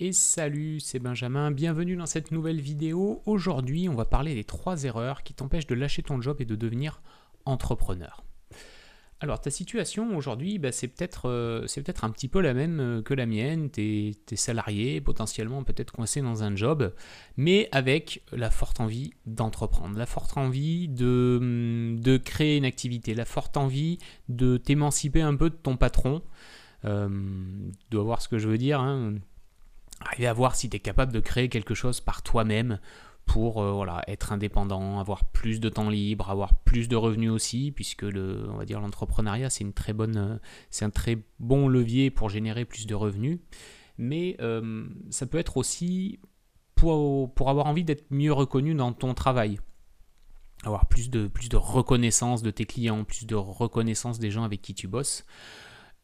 Et salut, c'est Benjamin, bienvenue dans cette nouvelle vidéo. Aujourd'hui, on va parler des trois erreurs qui t'empêchent de lâcher ton job et de devenir entrepreneur. Alors, ta situation aujourd'hui, bah, c'est peut-être euh, peut un petit peu la même euh, que la mienne. Tu es, salarié, potentiellement peut-être coincé dans un job, mais avec la forte envie d'entreprendre, la forte envie de, de, créer une activité, la forte envie de t'émanciper un peu de ton patron. Euh, tu dois voir ce que je veux dire. Hein arriver à voir si tu es capable de créer quelque chose par toi-même pour euh, être indépendant, avoir plus de temps libre, avoir plus de revenus aussi, puisque le, on va dire l'entrepreneuriat c'est une très bonne, euh, c'est un très bon levier pour générer plus de revenus, mais euh, ça peut être aussi pour, pour avoir envie d'être mieux reconnu dans ton travail, avoir plus de, plus de reconnaissance de tes clients, plus de reconnaissance des gens avec qui tu bosses.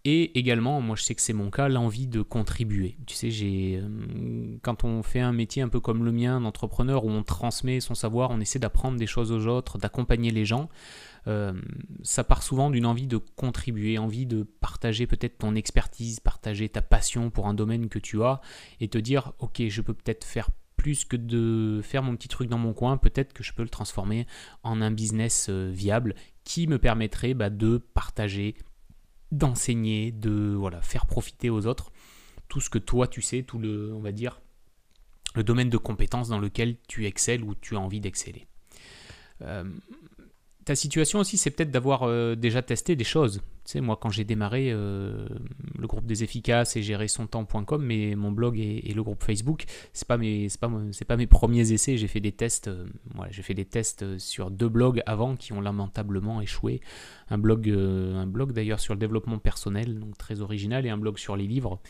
Et également, moi je sais que c'est mon cas, l'envie de contribuer. Tu sais, j'ai, euh, quand on fait un métier un peu comme le mien d'entrepreneur où on transmet son savoir, on essaie d'apprendre des choses aux autres, d'accompagner les gens, euh, ça part souvent d'une envie de contribuer, envie de partager peut-être ton expertise, partager ta passion pour un domaine que tu as et te dire, ok, je peux peut-être faire plus que de faire mon petit truc dans mon coin, peut-être que je peux le transformer en un business euh, viable qui me permettrait bah, de partager d'enseigner, de voilà, faire profiter aux autres tout ce que toi tu sais, tout le, on va dire, le domaine de compétences dans lequel tu excelles ou tu as envie d'exceller. Euh, ta situation aussi, c'est peut-être d'avoir euh, déjà testé des choses. Tu sais, moi, quand j'ai démarré euh, le groupe des efficaces et gérer son temps.com, mais mon blog et, le groupe Facebook, c'est pas mes, pas, mes premiers essais. J'ai fait des tests, euh, j'ai fait des tests sur deux blogs avant qui ont lamentablement échoué. Un blog, d'ailleurs sur le développement personnel, donc très original, et un blog sur les livres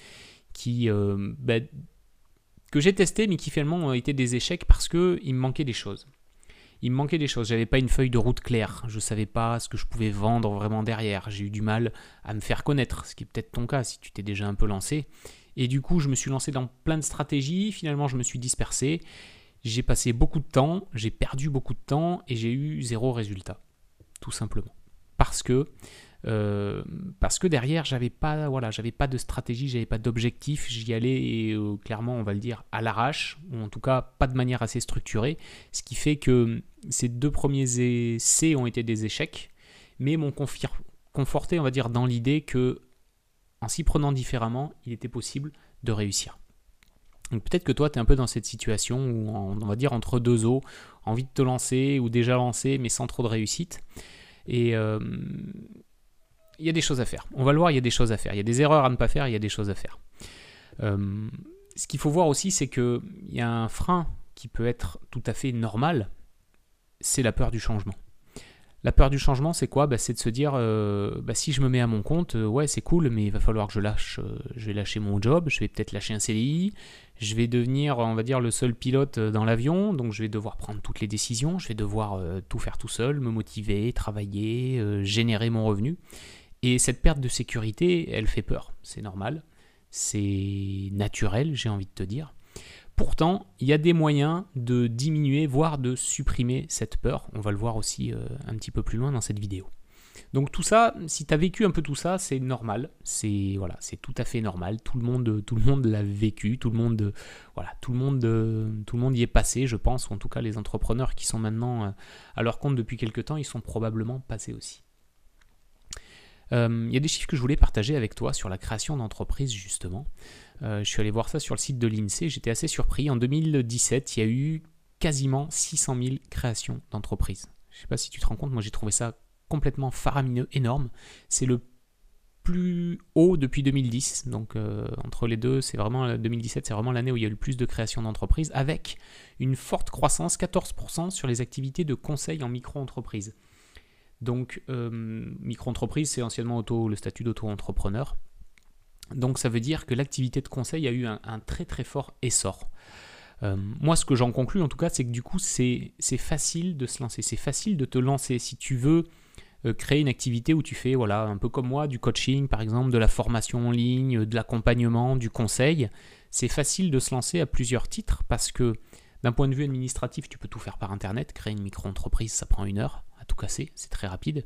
bah, que j'ai testé, mais qui finalement ont été des échecs parce que il me manquait des choses il me manquait des choses. J'avais pas une feuille de route claire. Je savais pas ce que je pouvais vendre vraiment derrière. J'ai eu du mal à me faire connaître, ce qui est peut-être ton cas si tu t'es déjà un peu lancé. Et du coup, je me suis lancé dans plein de stratégies. Finalement, je me suis dispersé. J'ai passé beaucoup de temps, j'ai perdu beaucoup de temps et j'ai eu zéro résultat. Tout simplement. Parce que euh, parce que derrière, j'avais pas, voilà, j'avais pas de stratégie, j'avais pas d'objectif, j'y allais euh, clairement, on va le dire, à l'arrache, ou en tout cas pas de manière assez structurée, ce qui fait que ces deux premiers essais ont été des échecs, mais m'ont conforté, on va dire, dans l'idée que en s'y prenant différemment, il était possible de réussir. Donc peut-être que toi, tu es un peu dans cette situation où, on va dire, entre deux eaux, envie de te lancer ou déjà lancé, mais sans trop de réussite. Et, euh, il y a des choses à faire. On va le voir, il y a des choses à faire. Il y a des erreurs à ne pas faire, il y a des choses à faire. Euh, ce qu'il faut voir aussi, c'est qu'il y a un frein qui peut être tout à fait normal, c'est la peur du changement. La peur du changement, c'est quoi? Bah, C'est de se dire, euh, bah, si je me mets à mon compte, euh, ouais, c'est cool, mais il va falloir que je lâche, je vais lâcher mon job, je vais peut-être lâcher un CDI, je vais devenir, on va dire, le seul pilote dans l'avion, donc je vais devoir prendre toutes les décisions, je vais devoir tout faire tout seul, me motiver, travailler, générer mon revenu. Et cette perte de sécurité, elle fait peur. C'est normal, c'est naturel, j'ai envie de te dire. Pourtant, il y a des moyens de diminuer, voire de supprimer cette peur. On va le voir aussi euh, un petit peu plus loin dans cette vidéo. Donc tout ça, si tu as vécu un peu tout ça, c'est normal, c'est voilà, c'est tout à fait normal. Tout le monde, l'a vécu, tout le monde, y est passé, je pense. Ou en tout cas, les entrepreneurs qui sont maintenant euh, à leur compte depuis quelques temps, ils sont probablement passés aussi. Euh, il y a des chiffres que je voulais partager avec toi sur la création d'entreprises, justement. Euh, je suis allé voir ça sur le site de l'INSEE, j'étais assez surpris. En 2017, il y a eu quasiment 600 000 créations d'entreprises. Je ne sais pas si tu te rends compte, moi j'ai trouvé ça complètement faramineux, énorme. C'est le plus haut depuis 2010. Donc euh, entre les deux, c'est vraiment 2017, c'est vraiment l'année où il y a eu le plus de créations d'entreprises, avec une forte croissance, 14% sur les activités de conseil en micro-entreprise. Donc, euh, micro-entreprise, c'est anciennement le statut d'auto-entrepreneur. Donc, ça veut dire que l'activité de conseil a eu un, très très fort essor. Euh, moi, ce que j'en conclus, en tout cas, c'est que du coup, c'est facile de se lancer. C'est facile de te lancer. Si tu veux euh, créer une activité où tu fais, voilà, un peu comme moi, du coaching, par exemple, de la formation en ligne, de l'accompagnement, du conseil, c'est facile de se lancer à plusieurs titres parce que d'un point de vue administratif, tu peux tout faire par Internet. Créer une micro-entreprise, ça prend une heure tout casser, c'est très rapide.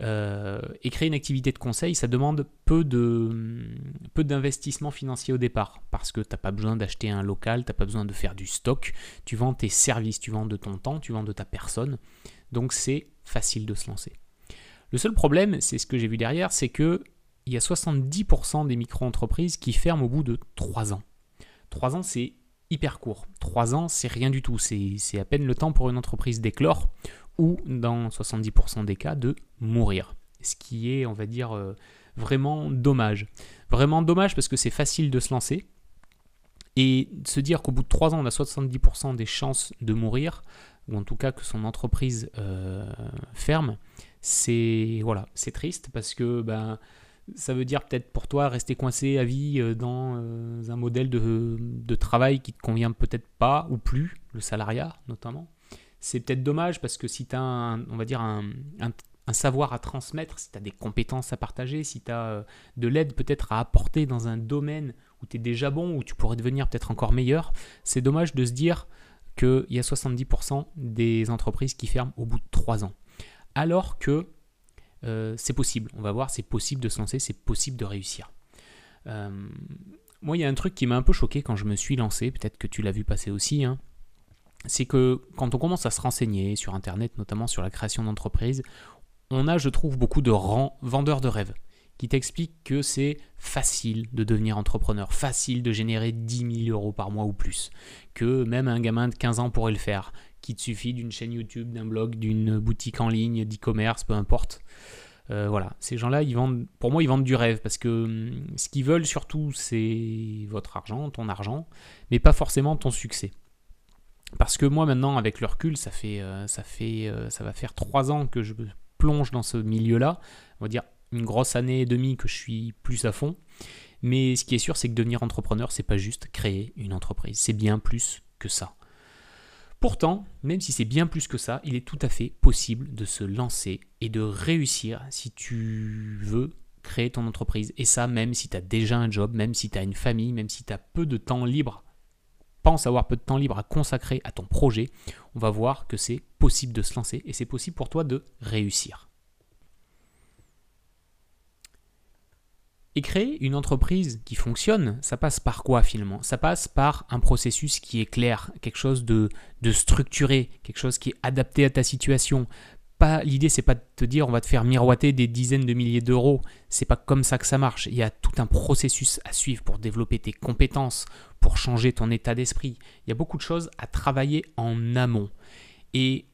Euh, et créer une activité de conseil, ça demande peu de peu d'investissement financier au départ, parce que tu n'as pas besoin d'acheter un local, tu n'as pas besoin de faire du stock, tu vends tes services, tu vends de ton temps, tu vends de ta personne, donc c'est facile de se lancer. Le seul problème, c'est ce que j'ai vu derrière, c'est que il y a 70% des micro-entreprises qui ferment au bout de 3 ans. 3 ans, c'est hyper court. 3 ans, c'est rien du tout. C'est à peine le temps pour une entreprise d'éclore ou, dans 70% des cas, de mourir. Ce qui est, on va dire, euh, vraiment dommage. Vraiment dommage parce que c'est facile de se lancer. Et se dire qu'au bout de 3 ans, on a 70% des chances de mourir, ou en tout cas que son entreprise euh, ferme, c'est voilà, triste parce que ben, ça veut dire peut-être pour toi rester coincé à vie euh, dans un modèle de, travail qui te convient peut-être pas ou plus, le salariat notamment. C'est peut-être dommage parce que si tu as, un, savoir à transmettre, si tu as des compétences à partager, si tu as euh, de l'aide peut-être à apporter dans un domaine où tu es déjà bon, où tu pourrais devenir peut-être encore meilleur, c'est dommage de se dire qu'il y a 70% des entreprises qui ferment au bout de 3 ans. Alors que euh, c'est possible. On va voir, c'est possible de se lancer, c'est possible de réussir. Euh, moi, il y a un truc qui m'a un peu choqué quand je me suis lancé, peut-être que tu l'as vu passer aussi, hein. C'est que quand on commence à se renseigner sur Internet, notamment sur la création d'entreprises, on a, je trouve, beaucoup de vendeurs de rêves qui t'expliquent que c'est facile de devenir entrepreneur, facile de générer 10 000 euros par mois ou plus, que même un gamin de 15 ans pourrait le faire, qu'il te suffit d'une chaîne YouTube, d'un blog, d'une boutique en ligne, d'e-commerce, peu importe. Euh, voilà, ces gens-là, ils vendent, pour moi, ils vendent du rêve parce que hum, ce qu'ils veulent surtout, c'est votre argent, ton argent, mais pas forcément ton succès. Parce que moi, maintenant, avec le recul, ça fait, euh, euh, ça va faire trois ans que je plonge dans ce milieu-là. On va dire une grosse année et demie que je suis plus à fond. Mais ce qui est sûr, c'est que devenir entrepreneur, c'est pas juste créer une entreprise, c'est bien plus que ça. Pourtant, même si c'est bien plus que ça, il est tout à fait possible de se lancer et de réussir si tu veux créer ton entreprise. Et ça, même si tu as déjà un job, même si tu as une famille, même si tu as peu de temps libre, pense avoir peu de temps libre à consacrer à ton projet, on va voir que c'est possible de se lancer et c'est possible pour toi de réussir. Et créer une entreprise qui fonctionne, ça passe par quoi finalement? Ça passe par un processus qui est clair, quelque chose de structuré, quelque chose qui est adapté à ta situation. Pas, l'idée c'est pas de te dire on va te faire miroiter des dizaines de milliers d'euros. C'est pas comme ça que ça marche. Il y a tout un processus à suivre pour développer tes compétences, pour changer ton état d'esprit. Il y a beaucoup de choses à travailler en amont. Et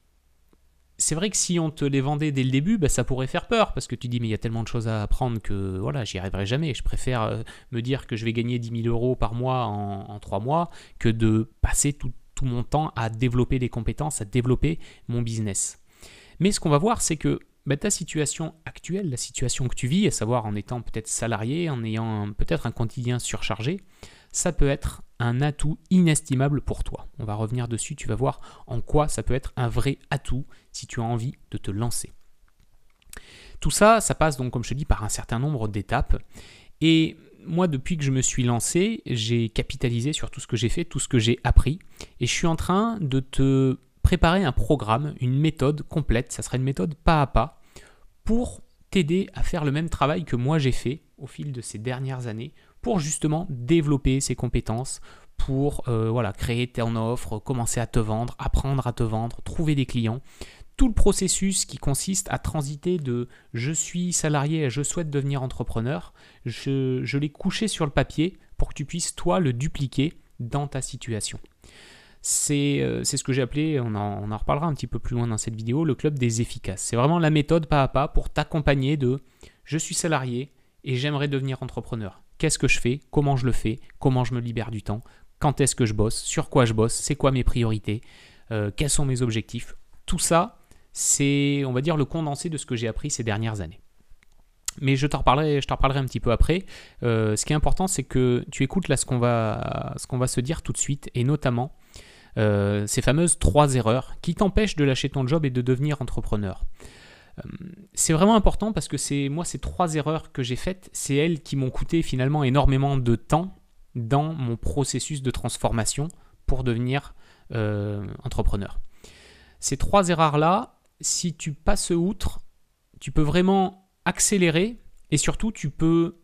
c'est vrai que si on te les vendait dès le début, bah, ça pourrait faire peur parce que tu dis mais il y a tellement de choses à apprendre que voilà, j'y arriverai jamais. Je préfère euh, me dire que je vais gagner 10 000 euros par mois en, trois 3 mois que de passer tout, mon temps à développer des compétences, à développer mon business. Mais ce qu'on va voir, c'est que bah, ta situation actuelle, la situation que tu vis, à savoir en étant peut-être salarié, en ayant peut-être un quotidien surchargé, ça peut être un atout inestimable pour toi. On va revenir dessus, tu vas voir en quoi ça peut être un vrai atout si tu as envie de te lancer. Tout ça, ça passe donc, comme je te dis, par un certain nombre d'étapes. Et moi, depuis que je me suis lancé, j'ai capitalisé sur tout ce que j'ai fait, tout ce que j'ai appris. Et je suis en train de te préparer un programme, une méthode complète. Ça sera une méthode pas à pas pour t'aider à faire le même travail que moi j'ai fait au fil de ces dernières années pour justement développer ses compétences, pour euh, voilà, créer ton offre, commencer à te vendre, apprendre à te vendre, trouver des clients. Tout le processus qui consiste à transiter de je suis salarié et je souhaite devenir entrepreneur, je, je l'ai couché sur le papier pour que tu puisses toi le dupliquer dans ta situation. C'est euh, ce que j'ai appelé, on en, reparlera un petit peu plus loin dans cette vidéo, le club des efficaces. C'est vraiment la méthode pas à pas pour t'accompagner de je suis salarié et j'aimerais devenir entrepreneur qu'est-ce que je fais, comment je le fais, comment je me libère du temps, quand est-ce que je bosse, sur quoi je bosse, c'est quoi mes priorités, euh, quels sont mes objectifs? Tout ça, c'est, on va dire, le condensé de ce que j'ai appris ces dernières années. Mais je t'en reparlerai, je reparlerai un petit peu après. Euh, ce qui est important, c'est que tu écoutes là ce qu'on va, ce qu'on va se dire tout de suite, et notamment euh, ces fameuses trois erreurs qui t'empêchent de lâcher ton job et de devenir entrepreneur. Euh, c'est vraiment important parce que c'est moi ces trois erreurs que j'ai faites, c'est elles qui m'ont coûté finalement énormément de temps dans mon processus de transformation pour devenir euh, entrepreneur. Ces trois erreurs là, si tu passes outre, tu peux vraiment accélérer et surtout tu peux,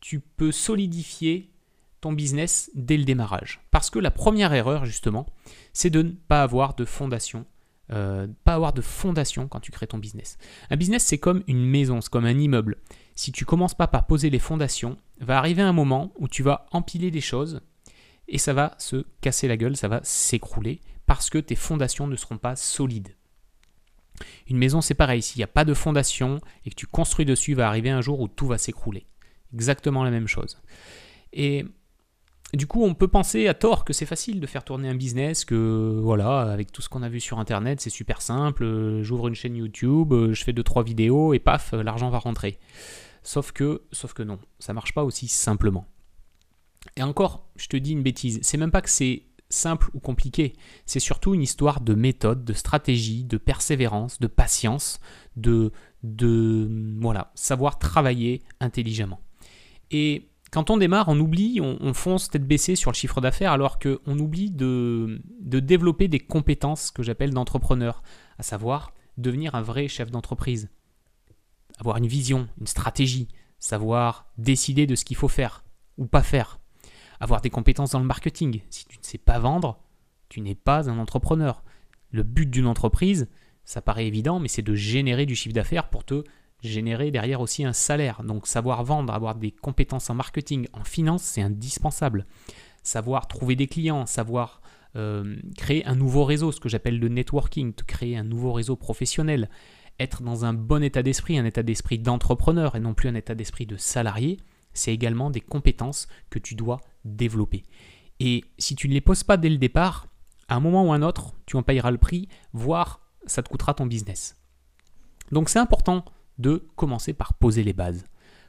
tu peux solidifier ton business dès le démarrage. Parce que la première erreur, justement, c'est de ne pas avoir de fondation. Euh, pas avoir de fondation quand tu crées ton business. Un business, c'est comme une maison, c'est comme un immeuble. Si tu commences pas par poser les fondations, va arriver un moment où tu vas empiler des choses et ça va se casser la gueule, ça va s'écrouler parce que tes fondations ne seront pas solides. Une maison, c'est pareil. S'il n'y a pas de fondation et que tu construis dessus, va arriver un jour où tout va s'écrouler. Exactement la même chose. Et du coup, on peut penser à tort que c'est facile de faire tourner un business, que voilà, avec tout ce qu'on a vu sur Internet, c'est super simple. Euh, j'ouvre une chaîne YouTube, euh, je fais 2-3 vidéos et paf, euh, l'argent va rentrer. Sauf que, sauf que non, ça marche pas aussi simplement. Et encore, je te dis une bêtise, c'est même pas que c'est simple ou compliqué, c'est surtout une histoire de méthode, de stratégie, de persévérance, de patience, de, de voilà, savoir travailler intelligemment. Et quand on démarre, on oublie, on, fonce tête baissée sur le chiffre d'affaires alors qu'on oublie de, développer des compétences que j'appelle d'entrepreneur, à savoir devenir un vrai chef d'entreprise, avoir une vision, une stratégie, savoir décider de ce qu'il faut faire ou pas faire, avoir des compétences dans le marketing. Si tu ne sais pas vendre, tu n'es pas un entrepreneur. Le but d'une entreprise, ça paraît évident, mais c'est de générer du chiffre d'affaires pour te générer derrière aussi un salaire. Donc savoir vendre, avoir des compétences en marketing, en finance, c'est indispensable. Savoir trouver des clients, savoir euh, créer un nouveau réseau, ce que j'appelle le networking, te créer un nouveau réseau professionnel, être dans un bon état d'esprit, un état d'esprit d'entrepreneur et non plus un état d'esprit de salarié, c'est également des compétences que tu dois développer. Et si tu ne les poses pas dès le départ, à un moment ou un autre, tu en payeras le prix, voire ça te coûtera ton business. Donc c'est important de commencer par poser les bases.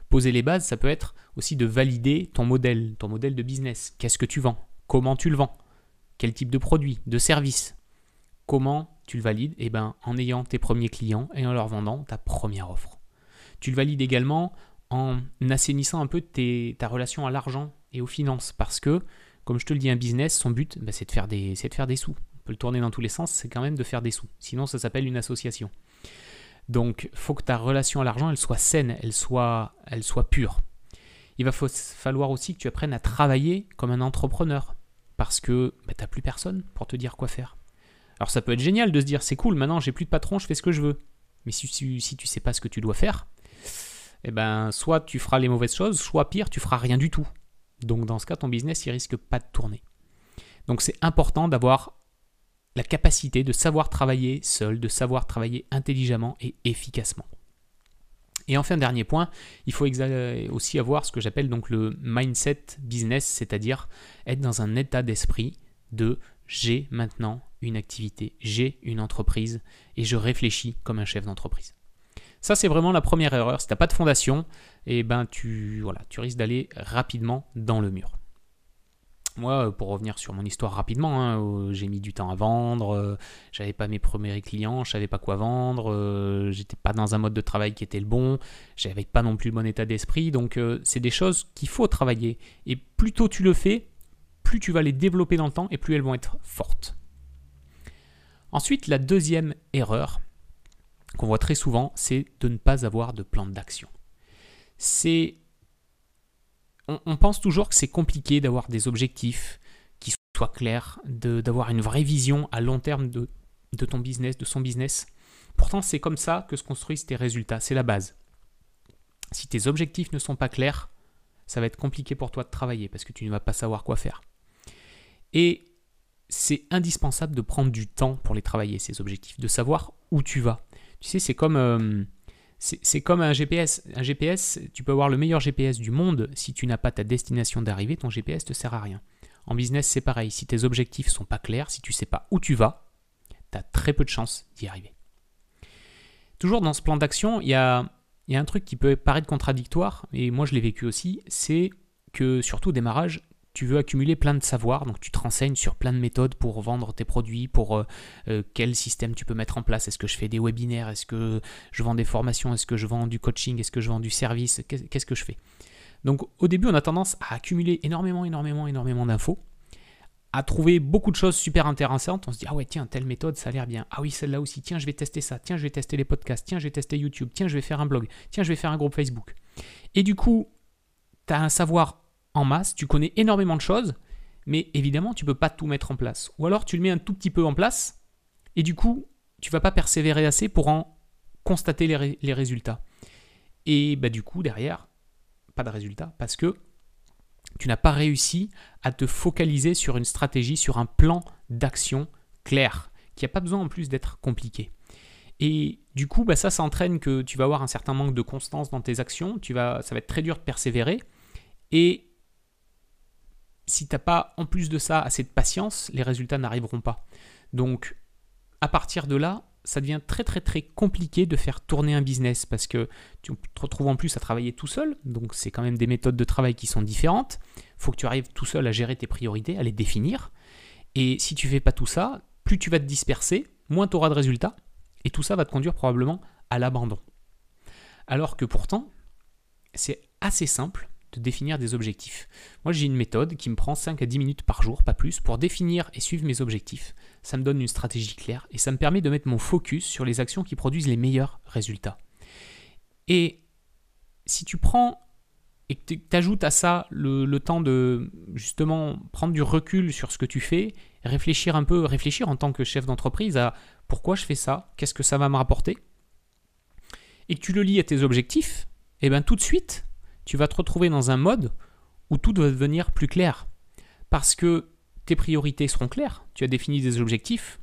Poser les bases, ça peut être aussi de valider ton modèle, ton modèle de business. Qu'est-ce que tu vends? Comment tu le vends? Quel type de produit, de service? Comment tu le valides? Eh bien, en ayant tes premiers clients et en leur vendant ta première offre. Tu le valides également en assainissant un peu ta relation à l'argent et aux finances. Parce que, comme je te le dis, un business, son but, bah, c'est de, de faire des sous. On peut le tourner dans tous les sens, c'est quand même de faire des sous. Sinon, ça s'appelle une association. Donc, faut que ta relation à l'argent, elle soit saine, elle soit, elle soit pure. Il va falloir aussi que tu apprennes à travailler comme un entrepreneur, parce que bah, tu n'as plus personne pour te dire quoi faire. Alors ça peut être génial de se dire c'est cool, maintenant j'ai plus de patron, je fais ce que je veux. Mais si, si, si tu sais pas ce que tu dois faire, eh ben, soit tu feras les mauvaises choses, soit pire, tu feras rien du tout. Donc dans ce cas, ton business, il risque pas de tourner. Donc c'est important d'avoir la capacité de savoir travailler seul, de savoir travailler intelligemment et efficacement. Et enfin, dernier point, il faut aussi avoir ce que j'appelle donc le mindset business, c'est-à-dire être dans un état d'esprit de j'ai maintenant une activité, j'ai une entreprise et je réfléchis comme un chef d'entreprise. Ça, c'est vraiment la première erreur. Si tu n'as pas de fondation, eh ben, tu, voilà, tu risques d'aller rapidement dans le mur. Moi, euh, pour revenir sur mon histoire rapidement, hein, euh, j'ai mis du temps à vendre, euh, j'avais pas mes premiers clients, je savais pas quoi vendre, j'étais pas dans un mode de travail qui était le bon, j'avais pas non plus le bon état d'esprit, donc c'est des choses qu'il faut travailler. Et plus tôt tu le fais, plus tu vas les développer dans le temps et plus elles vont être fortes. Ensuite, la deuxième erreur qu'on voit très souvent, c'est de ne pas avoir de plan d'action. C'est on, pense toujours que c'est compliqué d'avoir des objectifs qui soient clairs, d'avoir une vraie vision à long terme de, de ton business, de son business. Pourtant, c'est comme ça que se construisent tes résultats, c'est la base. Si tes objectifs ne sont pas clairs, ça va être compliqué pour toi de travailler parce que tu ne vas pas savoir quoi faire. Et c'est indispensable de prendre du temps pour les travailler, ces objectifs, de savoir où tu vas. Tu sais, c'est comme, euh, c'est comme un GPS. Un GPS, tu peux avoir le meilleur GPS du monde, si tu n'as pas ta destination d'arrivée, ton GPS te sert à rien. En business, c'est pareil. Si tes objectifs sont pas clairs, si tu sais pas où tu vas, tu as très peu de chances d'y arriver. Toujours dans ce plan d'action, il y a, y a un truc qui peut paraître contradictoire, et moi je l'ai vécu aussi, c'est que surtout au démarrage, tu veux accumuler plein de savoirs, donc tu te renseignes sur plein de méthodes pour vendre tes produits, pour euh, euh, quel système tu peux mettre en place. Est-ce que je fais des webinaires? Est-ce que je vends des formations? Est-ce que je vends du coaching? Est-ce que je vends du service? Qu'est-ce que je fais? Donc au début, on a tendance à accumuler énormément, énormément, énormément d'infos. à trouver beaucoup de choses super intéressantes. On se dit, ah ouais, tiens, telle méthode, ça a l'air bien. Ah oui, celle-là aussi, tiens, je vais tester ça. Tiens, je vais tester les podcasts. Tiens, je vais tester YouTube. Tiens, je vais faire un blog. Tiens, je vais faire un groupe Facebook. Et du coup, tu as un savoir en masse, tu connais énormément de choses, mais évidemment, tu ne peux pas tout mettre en place. Ou alors, tu le mets un tout petit peu en place, et du coup, tu vas pas persévérer assez pour en constater les, résultats. Et bah, du coup, derrière, pas de résultats, parce que tu n'as pas réussi à te focaliser sur une stratégie, sur un plan d'action clair, qui n'a pas besoin en plus d'être compliqué. Et du coup, bah ça, ça entraîne que tu vas avoir un certain manque de constance dans tes actions, tu vas, ça va être très dur de persévérer. Si tu n'as pas en plus de ça assez de patience, les résultats n'arriveront pas. Donc, à partir de là, ça devient très très très compliqué de faire tourner un business parce que tu te retrouves en plus à travailler tout seul, donc c'est quand même des méthodes de travail qui sont différentes. Faut que tu arrives tout seul à gérer tes priorités, à les définir. Et si tu fais pas tout ça, plus tu vas te disperser, moins tu auras de résultats, et tout ça va te conduire probablement à l'abandon. Alors que pourtant, c'est assez simple de définir des objectifs. Moi, j'ai une méthode qui me prend 5 à 10 minutes par jour, pas plus, pour définir et suivre mes objectifs. Ça me donne une stratégie claire et ça me permet de mettre mon focus sur les actions qui produisent les meilleurs résultats. Et si tu prends et que tu ajoutes à ça le, temps de justement prendre du recul sur ce que tu fais, réfléchir un peu, réfléchir en tant que chef d'entreprise à pourquoi je fais ça, qu'est-ce que ça va me rapporter, et que tu le lis à tes objectifs, et eh bien tout de suite, tu vas te retrouver dans un mode où tout doit devenir plus clair. Parce que tes priorités seront claires, tu as défini des objectifs,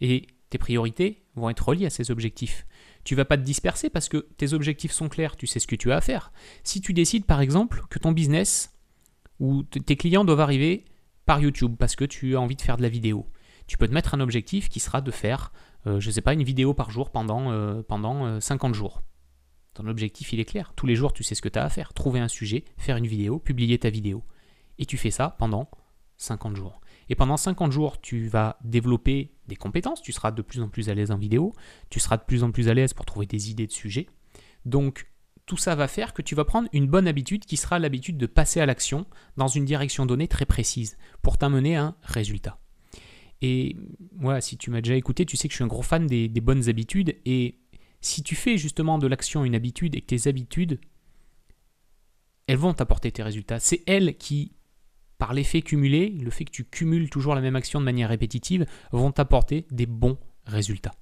et tes priorités vont être reliées à ces objectifs. Tu vas pas te disperser parce que tes objectifs sont clairs, tu sais ce que tu as à faire. Si tu décides par exemple que ton business ou tes clients doivent arriver par YouTube parce que tu as envie de faire de la vidéo, tu peux te mettre un objectif qui sera de faire, euh, je ne sais pas, une vidéo par jour pendant, euh, pendant 50 euh, jours. Ton objectif, il est clair. Tous les jours, tu sais ce que tu as à faire. Trouver un sujet, faire une vidéo, publier ta vidéo. Et tu fais ça pendant 50 jours. Et pendant 50 jours, tu vas développer des compétences. Tu seras de plus en plus à l'aise en vidéo. Tu seras de plus en plus à l'aise pour trouver des idées de sujets. Donc, tout ça va faire que tu vas prendre une bonne habitude qui sera l'habitude de passer à l'action dans une direction donnée très précise pour t'amener à un résultat. Et moi, si tu m'as déjà écouté, tu sais que je suis un gros fan des, bonnes habitudes et si tu fais justement de l'action une habitude et que tes habitudes, elles vont t'apporter tes résultats. C'est elles qui, par l'effet cumulé, le fait que tu cumules toujours la même action de manière répétitive, vont t'apporter des bons résultats.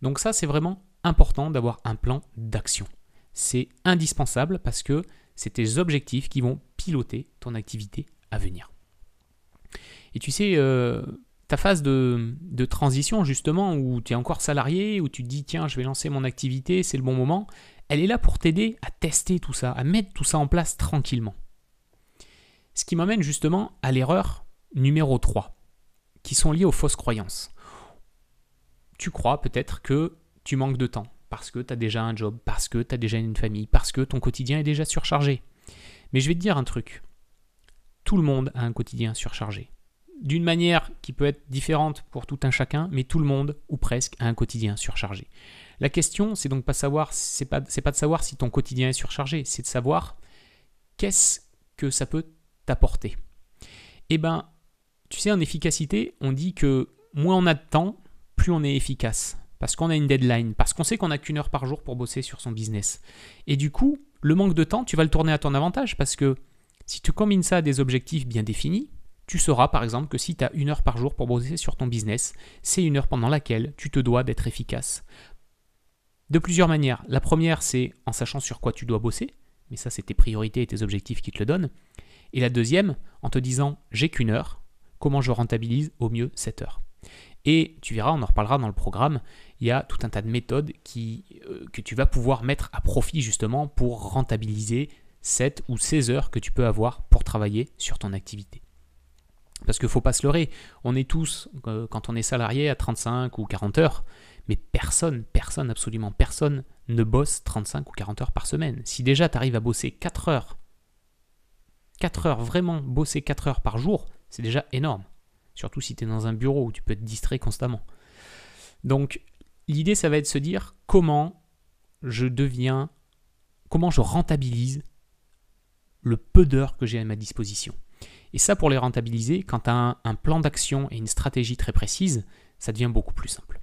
Donc ça, c'est vraiment important d'avoir un plan d'action. C'est indispensable parce que c'est tes objectifs qui vont piloter ton activité à venir. Et tu sais, euh, phase de, transition, justement, où tu es encore salarié, où tu te dis, tiens, je vais lancer mon activité, c'est le bon moment, elle est là pour t'aider à tester tout ça, à mettre tout ça en place tranquillement. Ce qui m'amène justement à l'erreur numéro 3, qui sont liées aux fausses croyances. Tu crois peut-être que tu manques de temps, parce que tu as déjà un job, parce que tu as déjà une famille, parce que ton quotidien est déjà surchargé. Mais je vais te dire un truc. Tout le monde a un quotidien surchargé d'une manière qui peut être différente pour tout un chacun, mais tout le monde, ou presque, a un quotidien surchargé. La question, c'est donc pas savoir, c'est pas, de savoir si ton quotidien est surchargé, c'est de savoir qu'est-ce que ça peut t'apporter. Eh ben, tu sais, en efficacité, on dit que moins on a de temps, plus on est efficace. Parce qu'on a une deadline, parce qu'on sait qu'on n'a qu'une heure par jour pour bosser sur son business. Et du coup, le manque de temps, tu vas le tourner à ton avantage, parce que si tu combines ça à des objectifs bien définis, tu sauras par exemple que si tu as une heure par jour pour bosser sur ton business, c'est une heure pendant laquelle tu te dois d'être efficace. De plusieurs manières. La première, c'est en sachant sur quoi tu dois bosser, mais ça c'est tes priorités et tes objectifs qui te le donnent. Et la deuxième, en te disant j'ai qu'une heure, comment je rentabilise au mieux cette heure? Et tu verras, on en reparlera dans le programme, il y a tout un tas de méthodes euh, que tu vas pouvoir mettre à profit justement pour rentabiliser 7 ou 16 heures que tu peux avoir pour travailler sur ton activité. Parce qu'il ne faut pas se leurrer, on est tous, euh, quand on est salarié, à 35 ou 40 heures, mais personne, personne, absolument personne ne bosse 35 ou 40 heures par semaine. Si déjà tu arrives à bosser 4 heures, 4 heures, vraiment bosser 4 heures par jour, c'est déjà énorme. Surtout si tu es dans un bureau où tu peux être distrait constamment. Donc l'idée, ça va être de se dire comment je deviens, comment je rentabilise le peu d'heures que j'ai à ma disposition. Et ça, pour les rentabiliser, quand tu as un, plan d'action et une stratégie très précise, ça devient beaucoup plus simple.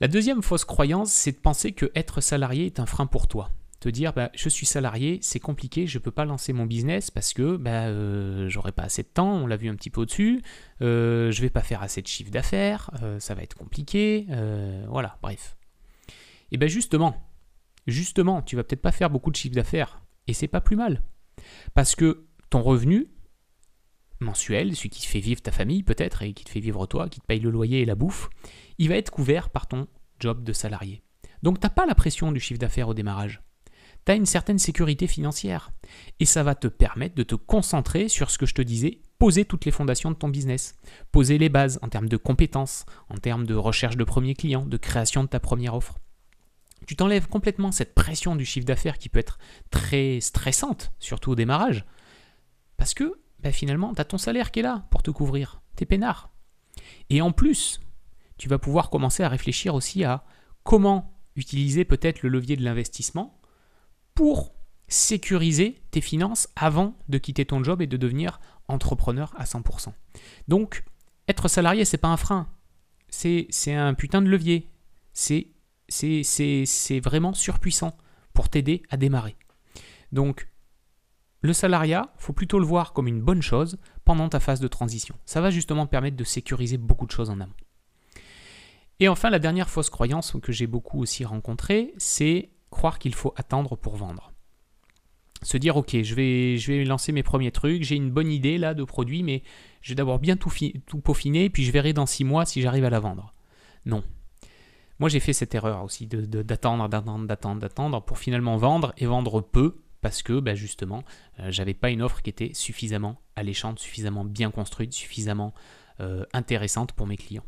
La deuxième fausse croyance, c'est de penser que être salarié est un frein pour toi. Te dire, bah, je suis salarié, c'est compliqué, je ne peux pas lancer mon business parce que bah, euh, j'aurai pas assez de temps, on l'a vu un petit peu au-dessus, euh, je vais pas faire assez de chiffre d'affaires, euh, ça va être compliqué, euh, voilà, bref. Et bien justement, justement, tu vas peut-être pas faire beaucoup de chiffre d'affaires, et c'est pas plus mal. Parce que ton revenu mensuel, celui qui fait vivre ta famille peut-être et qui te fait vivre toi, qui te paye le loyer et la bouffe, il va être couvert par ton job de salarié. Donc tu n'as pas la pression du chiffre d'affaires au démarrage. Tu as une certaine sécurité financière. Et ça va te permettre de te concentrer sur ce que je te disais, poser toutes les fondations de ton business, poser les bases en termes de compétences, en termes de recherche de premiers clients, de création de ta première offre. Tu t'enlèves complètement cette pression du chiffre d'affaires qui peut être très stressante, surtout au démarrage, parce que bah, finalement, tu as ton salaire qui est là pour te couvrir, t'es peinard. Et en plus, tu vas pouvoir commencer à réfléchir aussi à comment utiliser peut-être le levier de l'investissement pour sécuriser tes finances avant de quitter ton job et de devenir entrepreneur à 100%. Donc, être salarié, c'est pas un frein. C'est un putain de levier. C'est c'est vraiment surpuissant pour t'aider à démarrer. Donc, le salariat, faut plutôt le voir comme une bonne chose pendant ta phase de transition. Ça va justement permettre de sécuriser beaucoup de choses en amont. Et enfin, la dernière fausse croyance que j'ai beaucoup aussi rencontrée, c'est croire qu'il faut attendre pour vendre. Se dire, ok, je vais, je vais lancer mes premiers trucs, j'ai une bonne idée là de produit, mais je vais d'abord bien tout, tout peaufiner, puis je verrai dans six mois si j'arrive à la vendre. Non, moi, j'ai fait cette erreur aussi d'attendre, d'attendre, d'attendre, d'attendre pour finalement vendre et vendre peu parce que bah, justement, euh, j'avais pas une offre qui était suffisamment alléchante, suffisamment bien construite, suffisamment euh, intéressante pour mes clients.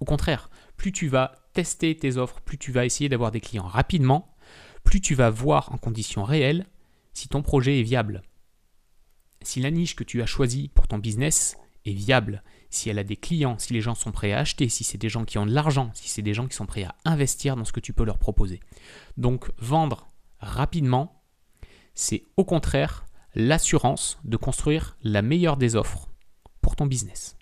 Au contraire, plus tu vas tester tes offres, plus tu vas essayer d'avoir des clients rapidement, plus tu vas voir en conditions réelles si ton projet est viable. Si la niche que tu as choisie pour ton business est viable, si elle a des clients, si les gens sont prêts à acheter, si c'est des gens qui ont de l'argent, si c'est des gens qui sont prêts à investir dans ce que tu peux leur proposer. Donc vendre rapidement, c'est au contraire l'assurance de construire la meilleure des offres pour ton business.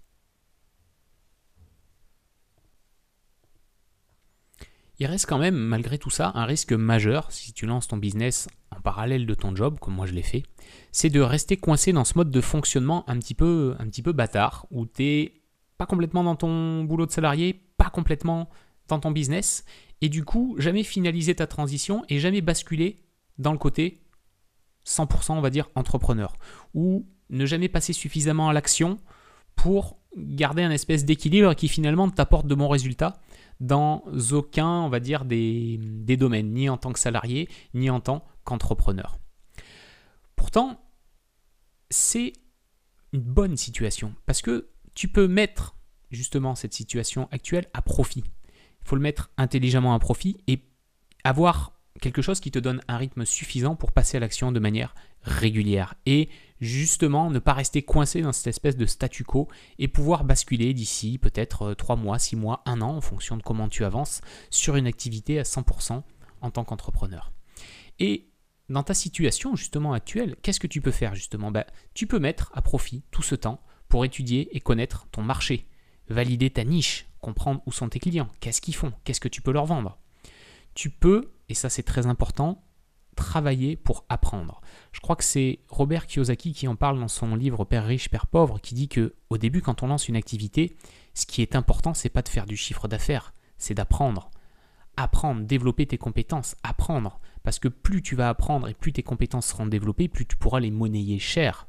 Il reste quand même, malgré tout ça, un risque majeur si tu lances ton business en parallèle de ton job, comme moi je l'ai fait, c'est de rester coincé dans ce mode de fonctionnement un petit peu, un petit peu bâtard, où tu n'es pas complètement dans ton boulot de salarié, pas complètement dans ton business, et du coup, jamais finaliser ta transition et jamais basculer dans le côté 100%, on va dire, entrepreneur, ou ne jamais passer suffisamment à l'action pour garder un espèce d'équilibre qui finalement t'apporte de bons résultats dans aucun, on va dire, des, des domaines, ni en tant que salarié, ni en tant qu'entrepreneur. Pourtant, c'est une bonne situation parce que tu peux mettre justement cette situation actuelle à profit. Il faut le mettre intelligemment à profit et avoir quelque chose qui te donne un rythme suffisant pour passer à l'action de manière régulière et justement ne pas rester coincé dans cette espèce de statu quo et pouvoir basculer d'ici peut-être 3 mois, 6 mois, 1 an en fonction de comment tu avances sur une activité à 100% en tant qu'entrepreneur. Et dans ta situation justement actuelle, qu'est-ce que tu peux faire justement? Ben, Tu peux mettre à profit tout ce temps pour étudier et connaître ton marché, valider ta niche, comprendre où sont tes clients, qu'est-ce qu'ils font, qu'est-ce que tu peux leur vendre. Tu peux, et ça c'est très important, travailler pour apprendre. Je crois que c'est Robert Kiyosaki qui en parle dans son livre Père riche, Père pauvre, qui dit que au début, quand on lance une activité, ce qui est important, c'est pas de faire du chiffre d'affaires, c'est d'apprendre. Apprendre, développer tes compétences, apprendre. Parce que plus tu vas apprendre et plus tes compétences seront développées, plus tu pourras les monnayer cher.